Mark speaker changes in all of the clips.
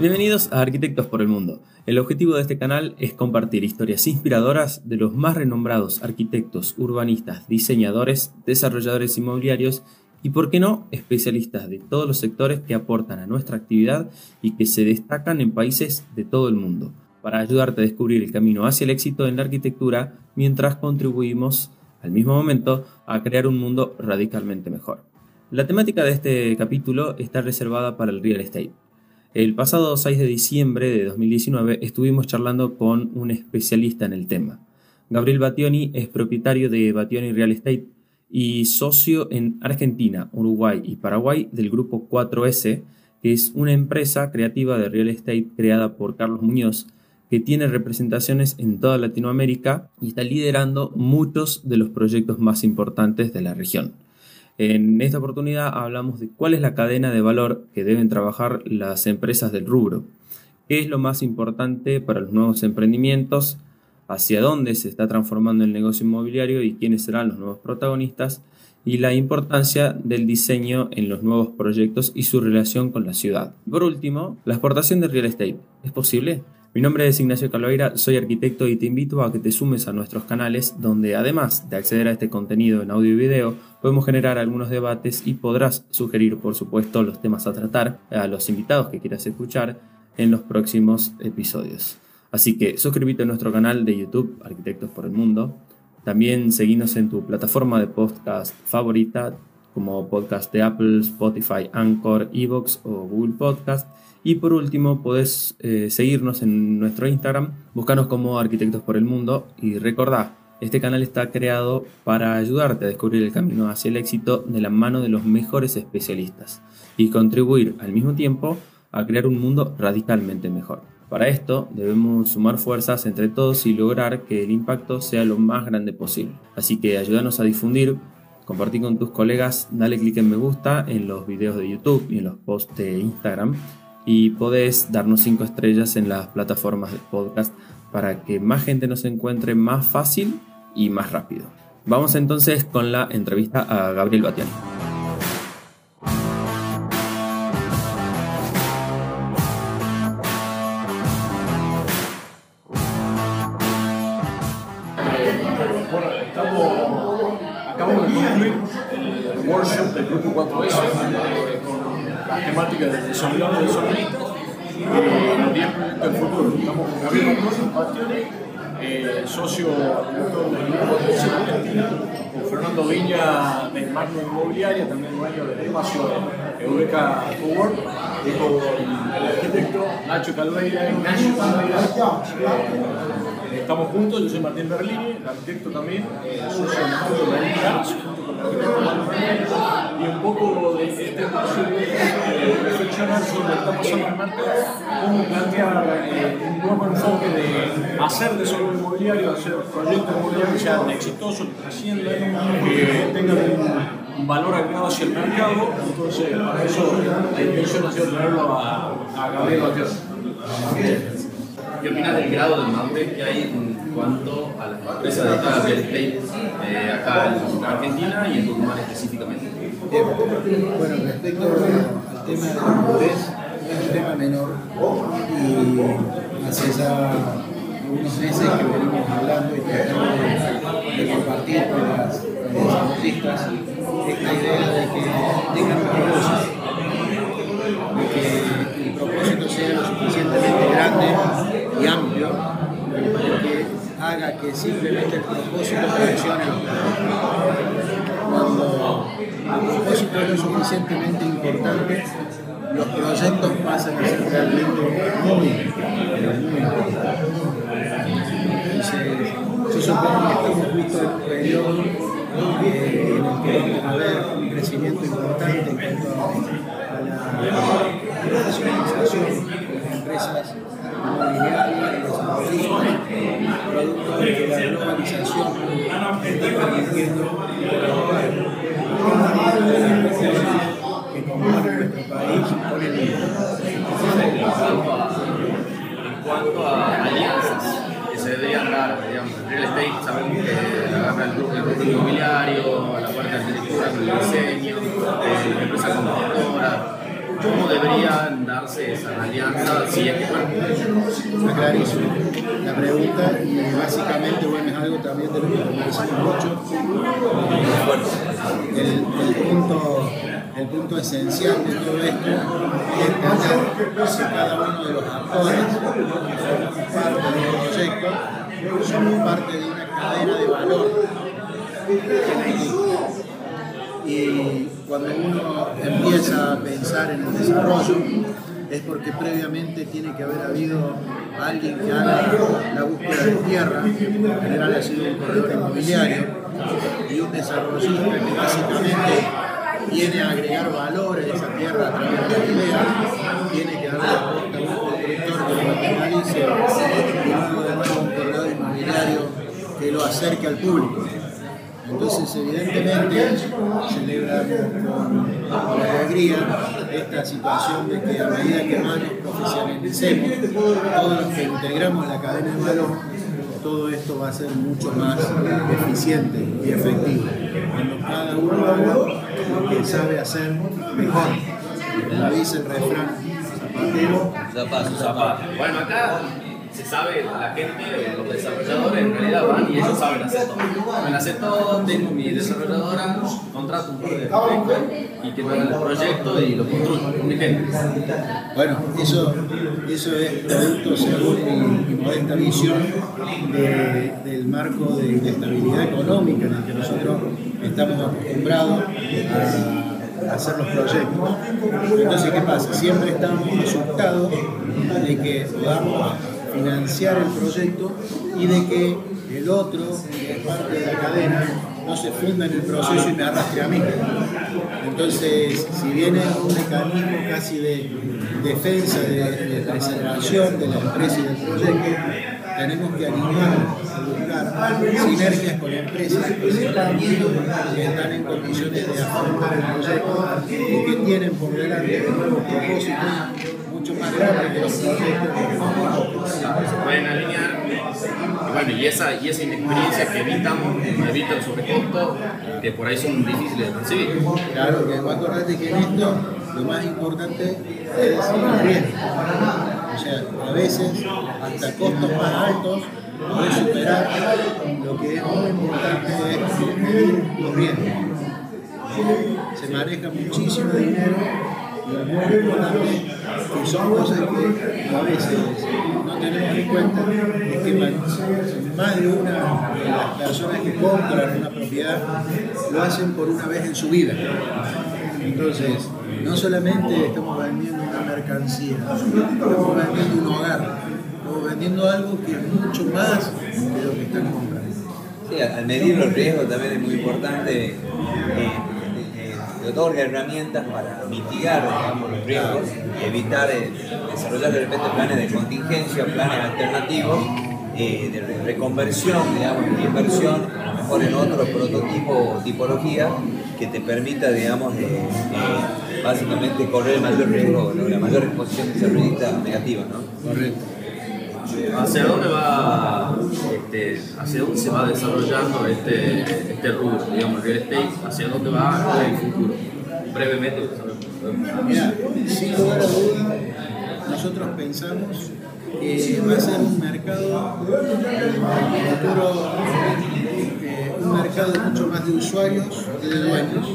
Speaker 1: Bienvenidos a Arquitectos por el Mundo. El objetivo de este canal es compartir historias inspiradoras de los más renombrados arquitectos, urbanistas, diseñadores, desarrolladores inmobiliarios y, por qué no, especialistas de todos los sectores que aportan a nuestra actividad y que se destacan en países de todo el mundo, para ayudarte a descubrir el camino hacia el éxito en la arquitectura mientras contribuimos al mismo momento a crear un mundo radicalmente mejor. La temática de este capítulo está reservada para el real estate el pasado 6 de diciembre de 2019 estuvimos charlando con un especialista en el tema. Gabriel Battioni es propietario de Battioni Real Estate y socio en Argentina, Uruguay y Paraguay del grupo 4S, que es una empresa creativa de real estate creada por Carlos Muñoz, que tiene representaciones en toda Latinoamérica y está liderando muchos de los proyectos más importantes de la región. En esta oportunidad hablamos de cuál es la cadena de valor que deben trabajar las empresas del rubro, qué es lo más importante para los nuevos emprendimientos, hacia dónde se está transformando el negocio inmobiliario y quiénes serán los nuevos protagonistas, y la importancia del diseño en los nuevos proyectos y su relación con la ciudad. Por último, la exportación de real estate. ¿Es posible? Mi nombre es Ignacio Caloeira, soy arquitecto y te invito a que te sumes a nuestros canales donde además de acceder a este contenido en audio y video, podemos generar algunos debates y podrás sugerir por supuesto los temas a tratar a los invitados que quieras escuchar en los próximos episodios. Así que suscríbete a nuestro canal de YouTube Arquitectos por el Mundo. También seguinos en tu plataforma de podcast favorita como podcast de Apple, Spotify, Anchor, Evox o Google Podcast y por último, podés eh, seguirnos en nuestro Instagram, buscanos como Arquitectos por el Mundo y recordá, este canal está creado para ayudarte a descubrir el camino hacia el éxito de la mano de los mejores especialistas y contribuir al mismo tiempo a crear un mundo radicalmente mejor. Para esto debemos sumar fuerzas entre todos y lograr que el impacto sea lo más grande posible. Así que ayúdanos a difundir, compartir con tus colegas, dale clic en me gusta en los videos de YouTube y en los posts de Instagram y podés darnos 5 estrellas en las plataformas de podcast para que más gente nos encuentre más fácil y más rápido. Vamos entonces con la entrevista a Gabriel Batiani.
Speaker 2: acabamos de concluir el workshop del grupo 4S temática del desarrollo de sonoritas eh, los 10 proyectos del futuro. Estamos con Gabriel eh, socio director del grupo de Argentina, con Fernando Viña de Magno Inmobiliaria, también dueño del espacio Eureka Cowork, y con el arquitecto Nacho Calveira. Nacho Calveira. Eh, estamos juntos, yo soy Martín Berlini, el arquitecto también, socio del Instituto de la y un poco de este espacio de reflexionar sobre lo que está pasando en cómo plantear eh, un nuevo enfoque de hacer desarrollo inmobiliario, hacer proyectos inmobiliarios que sean exitosos, que trasciendan, que tengan un valor agregado hacia el mercado. Entonces, para eso la intención ha sido traerlo a, a Gabriel.
Speaker 3: ¿Qué opinas del grado de madurez que hay en cuanto a las empresas dedicadas al real estate eh, acá en Argentina y en Tucumán específicamente?
Speaker 4: Bueno, respecto al tema de la madurez, es un tema menor y hace ya unos meses que venimos hablando y tratando de, compartir con las, desarrollistas esta idea de que tengan propósito, de que el propósito sea lo suficientemente grande y amplio que haga que simplemente el propósito funcione. Cuando el propósito es lo suficientemente importante, los proyectos pasan a ser realmente muy, muy importantes. Yo supongo que estamos justo en un periodo que va a haber un crecimiento importante en cuanto a la profesionalización de las empresas inmobiliaria y desarrollismo, producto de que la globalización está permitiendo que compone nuestro país con el
Speaker 3: En cuanto a alianzas que se deberían dar, digamos, en real estate sabemos que la gana el grupo, inmobiliario, la parte del podrían darse
Speaker 4: clarísimo la pregunta y básicamente bueno, es algo también de lo que conversamos mucho. El, el punto, el punto esencial de todo esto es entender cada uno de los actores forman parte del proyecto somos parte de una cadena de valor. Y cuando uno empieza a pensar en el desarrollo, es porque previamente tiene que haber habido alguien que haga la búsqueda de tierra, que por lo general ha sido un corredor inmobiliario, y un desarrollista que básicamente viene a agregar valor a esa tierra a través de la idea, tiene que darle la un constructor que lo materialice, y luego de nuevo un corredor inmobiliario que lo acerque al público. Entonces, evidentemente, celebramos con alegría esta situación de que a medida que más nos profesionalicemos, todos los que integramos la cadena de valor, todo esto va a ser mucho más eficiente y efectivo. Cuando cada uno haga lo que sabe hacer mejor. Como dice el refrán, zapatero,
Speaker 5: Zapato.
Speaker 3: Zapato. Bueno, acá se sabe, la gente, los desarrolladores en realidad van y ellos saben hacer todo. Saben hacer todo, tengo mi desarrolladora, contrato un de arquitectos y que hagan el proyecto y lo construyen. Un ejemplo.
Speaker 4: Bueno, eso, eso es producto, según mi, mi modesta visión, de- del marco de, de estabilidad económica en el que nosotros estamos acostumbrados a hacer los proyectos. Entonces, ¿qué pasa? Siempre estamos asustados de que podamos financiar el proyecto y de que el otro, que es parte de la cadena, no se funda en el proceso y me arrastre a mí. Entonces, si viene un mecanismo casi de defensa, de, de preservación de la empresa y del proyecto, tenemos que animarnos a buscar sinergias con empresas que sepan que están en condiciones de afrontar el proyecto y que tienen por delante nuevos propósitos
Speaker 3: se pueden alinear. Y bueno, y esa, y esa inexperiencia que evitamos, evita el sobrecosto, que por ahí son difíciles de percibir.
Speaker 4: Claro, que vos acordate que en esto lo más importante es el riesgo. O sea, a veces hasta costos más altos podés superar lo que es muy importante es los riesgos. Se maneja muchísimo dinero que son cosas que a veces no tenemos en cuenta es que más de una de las personas que compran una propiedad lo hacen por una vez en su vida. Entonces, no solamente estamos vendiendo una mercancía, estamos vendiendo un hogar, estamos vendiendo algo que es mucho más de lo que están comprando.
Speaker 5: Sí, al medir los riesgos también es muy importante. eh, otorga herramientas para mitigar digamos, los riesgos y evitar eh, desarrollar de repente planes de contingencia, planes alternativos eh, de re- reconversión, digamos, de inversión, a lo mejor en otro prototipo o tipología que te permita, digamos, básicamente correr el mayor riesgo, la mayor exposición desarrollista negativa, ¿no?
Speaker 4: Correcto.
Speaker 3: ¿Hacia dónde va, este, hacia dónde se va desarrollando este, este rubro, digamos, real estate? ¿Hacia dónde va el futuro? Brevemente, pues.
Speaker 4: Mira, sin lugar a dudas, nosotros pensamos que va a ser un mercado futuro, eh, un mercado mucho más de usuarios que de dueños.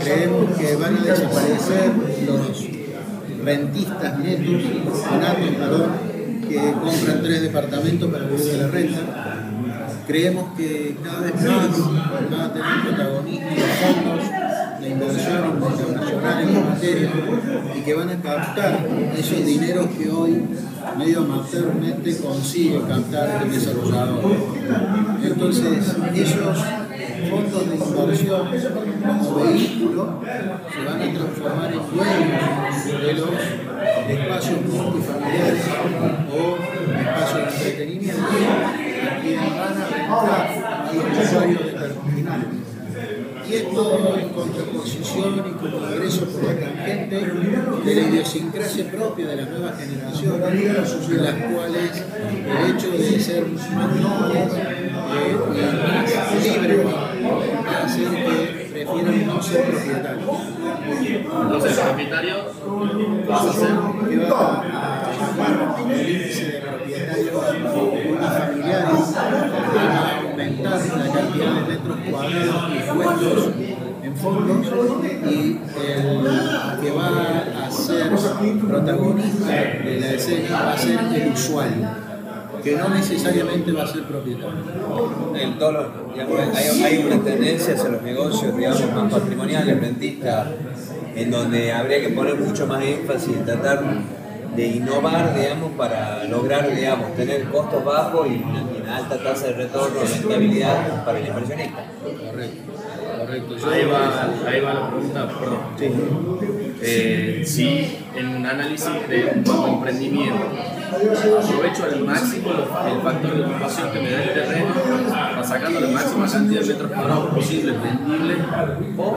Speaker 4: Creemos que van a desaparecer los rentistas netos, natos, perdón, que compran tres departamentos para vivir de la renta. Creemos que cada vez más van a tener protagonismo los fondos de inversión internacional en la materia y que van a captar esos dineros que hoy medio amateurmente consigue captar el desarrollador. Entonces, esos fondos de inversión como vehículo se van a transformar en dueños de los espacios multifamiliares o espacios de entretenimiento a quienes van a rentar a los usuarios determinados. Y esto en contraposición y como regreso por la tangente de la idiosincrasia propia de las nuevas generaciones, de las cuales el hecho de ser más nómades eh, y más libres va hacer que prefieren no ser propietarios.
Speaker 3: Entonces, propietario vas a hacer.
Speaker 4: que a el índice de propietarios unifamiliares, va a aumentar la cantidad de metros cuadrados puestos en fondos y el que va a ser protagonista de la escena va a ser el usuario, que no necesariamente va a ser propietario.
Speaker 5: Los- digamos, hay, hay una tendencia hacia los negocios digamos, más patrimoniales, rentistas, en donde habría que poner mucho más énfasis en tratar de innovar digamos, para lograr digamos, tener costos bajos y una, y una alta tasa de retorno, rentabilidad para el inversionista.
Speaker 4: Correcto. Correcto. Yo-
Speaker 3: Ahí va, ahí va la pregunta, perdón.
Speaker 4: Sí.
Speaker 3: Eh, si en un análisis de un emprendimiento aprovecho al máximo el factor de ocupación que me da el terreno para sacarlo la máxima cantidad de metros cuadrados posible vendibles o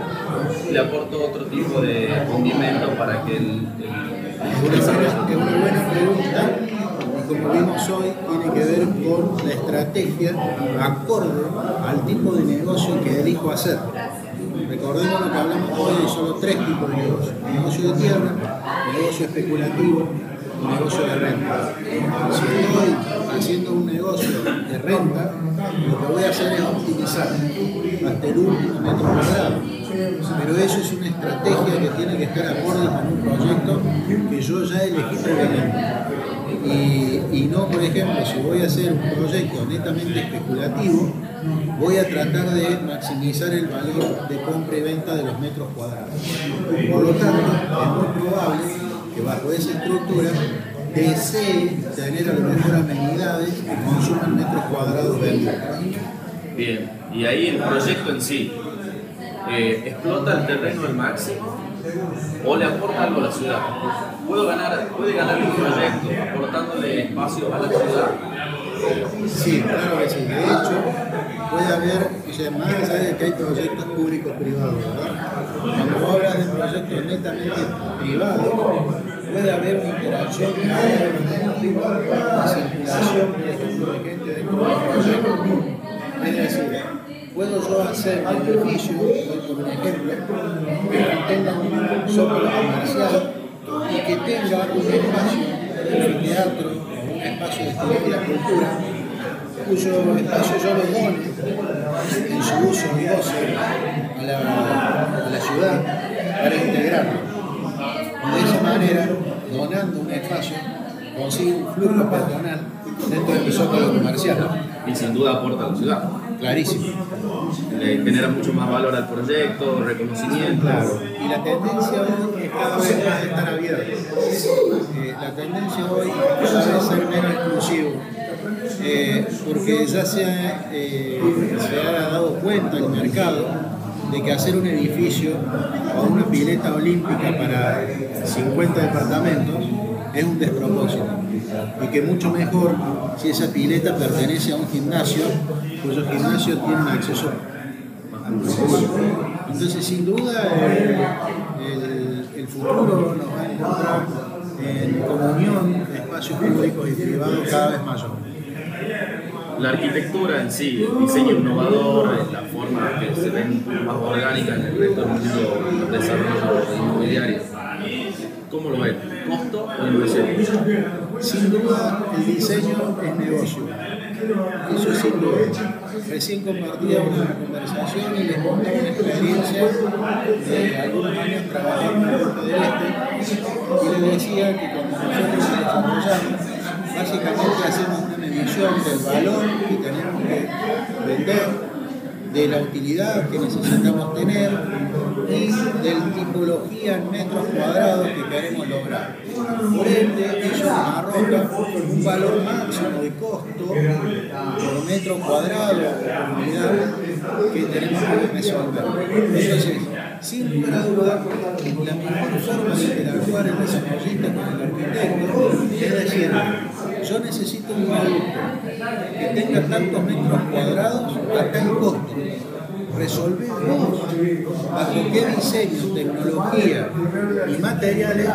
Speaker 3: le aporto otro tipo de condimento para que el,
Speaker 4: buena, es una buena pregunta como vimos hoy tiene que ver con la estrategia acorde al tipo de negocio que elijo hacer. Recordemos lo que hablamos hoy, hay solo tres tipos de negocios. Negocio de tierra, negocio especulativo y negocio de renta. Si estoy haciendo un negocio de renta, lo que voy a hacer es optimizar hasta el último metro cuadrado. Pero eso es una estrategia que tiene que estar acorde con un proyecto que yo ya elegí previamente. Y, no, por ejemplo, si voy a hacer un proyecto netamente especulativo, voy a tratar de maximizar el valor de compra y venta de los metros cuadrados. Por lo tanto, es muy probable que bajo esa estructura desee tener a lo mejor amenidades que consuman metros cuadrados vendidos.
Speaker 3: Bien, y ahí el proyecto en sí, eh, ¿explota el terreno al máximo o le aporta algo a la ciudad? ¿Puedo ganar, ¿Puede ganar un proyecto espacio a la ciudad?
Speaker 4: Sí, claro que sí. De hecho, puede haber, o sea, más allá de que hay proyectos públicos privados. Cuando hablas de proyectos netamente privados, puede haber una interacción, circulación, por ejemplo, de gente dentro del proyecto. Es decir, puedo yo hacer un edificio, doy por ejemplo, que tenga un zócalo comercial y que tenga un espacio de anfiteatro espacio la cultura, cuyo espacio yo lo dono en su uso y goce a la, a la ciudad para integrarlo. De esa manera, donando un espacio, consigo un flujo peatonal dentro de mi zócalo comercial.
Speaker 3: Y sin duda aporta a la ciudad.
Speaker 4: Clarísimo.
Speaker 3: Le genera mucho más valor al proyecto, reconocimiento.
Speaker 4: Claro, y la tendencia hoy es cada vez más estar abierta. Eh, la tendencia hoy es cada vez ser menos exclusivo, eh, porque ya se ha, eh, se ha dado cuenta el mercado de que hacer un edificio o una pileta olímpica para 50 departamentos es un despropósito y que mucho mejor si esa pileta pertenece a un gimnasio cuyo gimnasio tiene un acceso entonces, sin duda, el, el futuro nos va a encontrar en comunión de espacios públicos y privados cada vez mayor.
Speaker 3: La arquitectura en sí, el diseño innovador, la forma que se ven más orgánica en el resto del mundo del desarrollo inmobiliario. ¿Cómo lo ven? ¿Costo o inversión?
Speaker 4: Sin duda, el diseño es negocio. Eso sin duda. Recién compartía una conversación y les conté una experiencia de algunos años trabajando en el norte del este y les decía que cuando nosotros nos desarrollamos, básicamente hacemos una medición del valor que tenemos que vender, de la utilidad que necesitamos tener y de la tipología en metros cuadrados que queremos lograr. Por ende, eso nos arroja un valor máximo de costo por metro cuadrado o unidad que tenemos que resolver. Entonces, sin lugar a duda, la mejor forma de interactuar el desarrollista con el arquitecto es decir, yo necesito un producto tenga tantos metros cuadrados a tal costo. Resolver vos bajo qué diseño, tecnología y materiales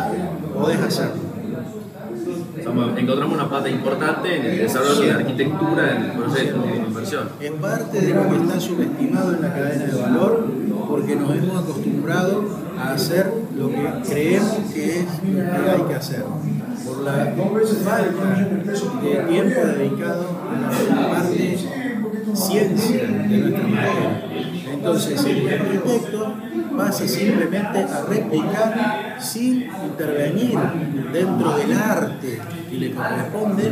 Speaker 4: podés hacerlo.
Speaker 3: Estamos- encontramos una pata importante en el desarrollo de la arquitectura en el proyecto de inversión.
Speaker 4: Es parte de lo que está subestimado en la cadena de valor porque nos hemos acostumbrado a hacer lo que creemos que es lo que hay que hacer. Por la falta de tiempo dedicado a la parte ciencia de nuestra materia. Entonces el arquitecto pasa simplemente a replicar sin intervenir dentro del arte que le corresponde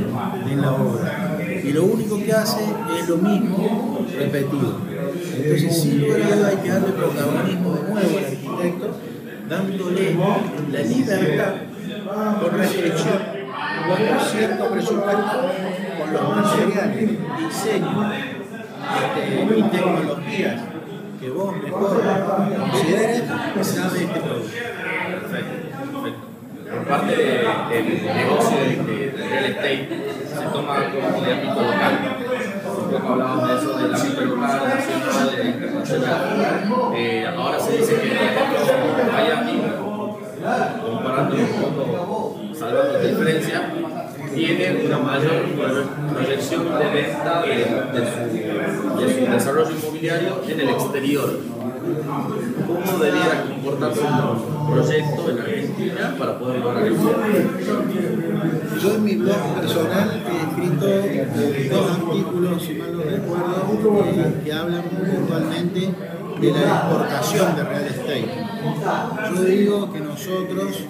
Speaker 4: en la obra. Y lo único que hace es lo mismo repetido. Entonces por ello hay que darle protagonismo de nuevo al arquitecto, dándole la libertad con restricción con cierto presupuesto, con los materiales, diseño este, y tecnologías que vos mejor consideres, sabe este producto.
Speaker 3: Por parte del negocio de, real estate se toma como de ámbito local. Poco hablábamos de eso del ámbito local, nacional, internacional. Eh, ahora se dice que Miami, comparando un poco, tiene una mayor proyección de venta de, de, su, desarrollo inmobiliario en el exterior. ¿Cómo debería comportarse un proyecto en Argentina para poder lograr eso?
Speaker 4: Yo en mi blog personal he escrito dos artículos, si mal no recuerdo, eh, que hablan puntualmente de la exportación de real estate. Yo digo que nosotros,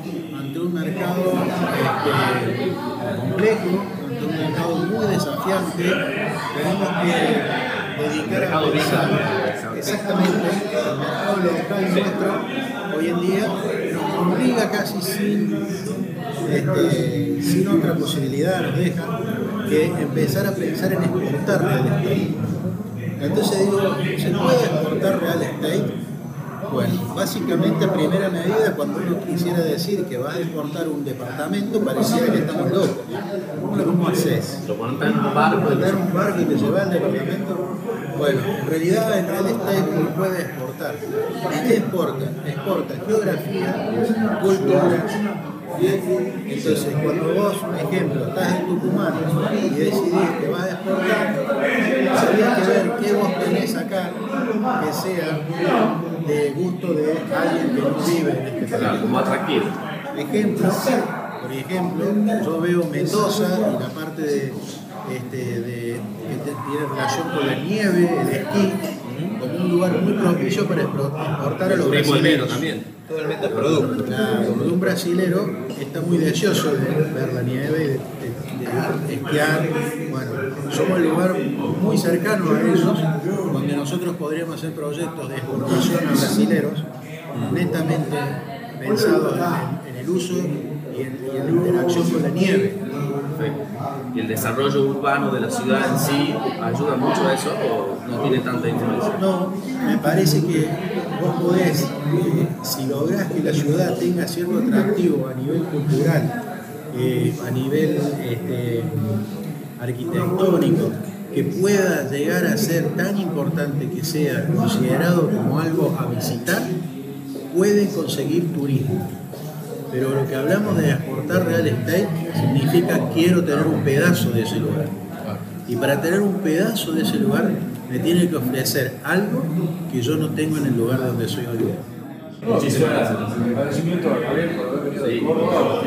Speaker 4: este, complejo, un mercado muy desafiante, tenemos que dedicar a pensar exactamente el mercado local nuestro hoy en día nos obliga casi sin, este, sin otra posibilidad, nos deja que empezar a pensar en exportar real estate. Entonces digo, ¿se puede exportar real estate? Bueno, básicamente a primera medida, cuando uno quisiera decir que va a exportar un departamento, pareciera que estamos locos. ¿Cómo haces?
Speaker 3: Lo ponen en un barco.
Speaker 4: ¿Poner un barco y te lleva al departamento? Bueno, en realidad el real estate no puede exportar. ¿Y qué exporta? Exporta geografía, cultura, entonces, cuando vos, por ejemplo, estás en Tucumán y decidís que vas a exportar, habría que ver qué vos tenés acá que sea de gusto de alguien que no vive en este país.
Speaker 3: como atractivo.
Speaker 4: Ejemplo, por ejemplo, yo veo Mendoza y la parte de, este, de, que tiene relación con la nieve, el esquí, un lugar muy propicio para exportar a los brasileños.
Speaker 3: también.
Speaker 5: Totalmente producto.
Speaker 4: Claro, un brasilero está muy deseoso de ver la nieve, de, de, esquiar. Bueno, somos el lugar muy cercano a ellos, donde nosotros podríamos hacer proyectos de exportación a brasileros, netamente pensados en, en el uso y en, y en la interacción con la nieve.
Speaker 3: ¿Y el desarrollo urbano de la ciudad en sí ayuda mucho a eso o no tiene tanta influencia?
Speaker 4: No, me parece que vos podés, eh, si lográs que la ciudad tenga cierto atractivo a nivel cultural, eh, a nivel este, arquitectónico, que pueda llegar a ser tan importante que sea considerado como algo a visitar, pueden conseguir turismo. Pero lo que hablamos de exportar real estate significa quiero tener un pedazo de ese lugar. Y para tener un pedazo de ese lugar me tiene que ofrecer algo que yo no tengo en el lugar donde soy hoy.
Speaker 2: Muchísimas gracias. Agradecimiento a Javier por haber venido Córdoba.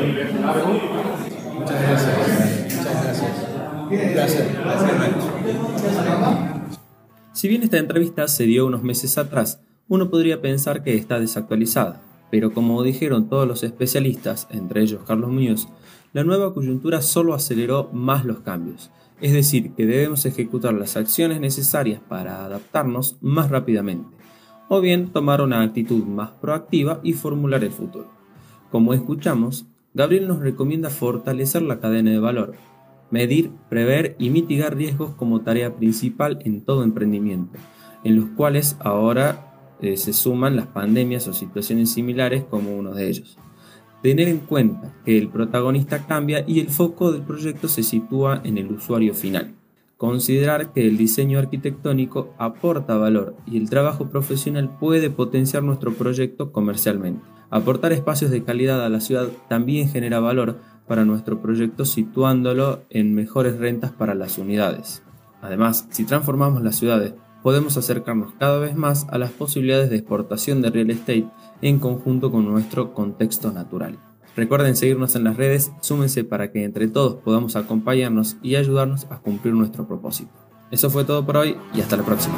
Speaker 4: Muchas gracias. Muchas gracias. Un placer.
Speaker 1: Si bien esta entrevista se dio unos meses atrás, uno podría pensar que está desactualizada, pero como dijeron todos los especialistas, entre ellos Carlos Muñoz, la nueva coyuntura solo aceleró más los cambios, es decir, que debemos ejecutar las acciones necesarias para adaptarnos más rápidamente, o bien tomar una actitud más proactiva y formular el futuro. Como escuchamos, Gabriel nos recomienda fortalecer la cadena de valor, medir, prever y mitigar riesgos como tarea principal en todo emprendimiento, en los cuales ahora eh, se suman las pandemias o situaciones similares como uno de ellos. Tener en cuenta que el protagonista cambia y el foco del proyecto se sitúa en el usuario final. Considerar que el diseño arquitectónico aporta valor y el trabajo profesional puede potenciar nuestro proyecto comercialmente. Aportar espacios de calidad a la ciudad también genera valor para nuestro proyecto situándolo en mejores rentas para las unidades. Además, si transformamos las ciudades podemos acercarnos cada vez más a las posibilidades de exportación de real estate en conjunto con nuestro contexto natural. Recuerden seguirnos en las redes, súmense para que entre todos podamos acompañarnos y ayudarnos a cumplir nuestro propósito. Eso fue todo por hoy y hasta la próxima.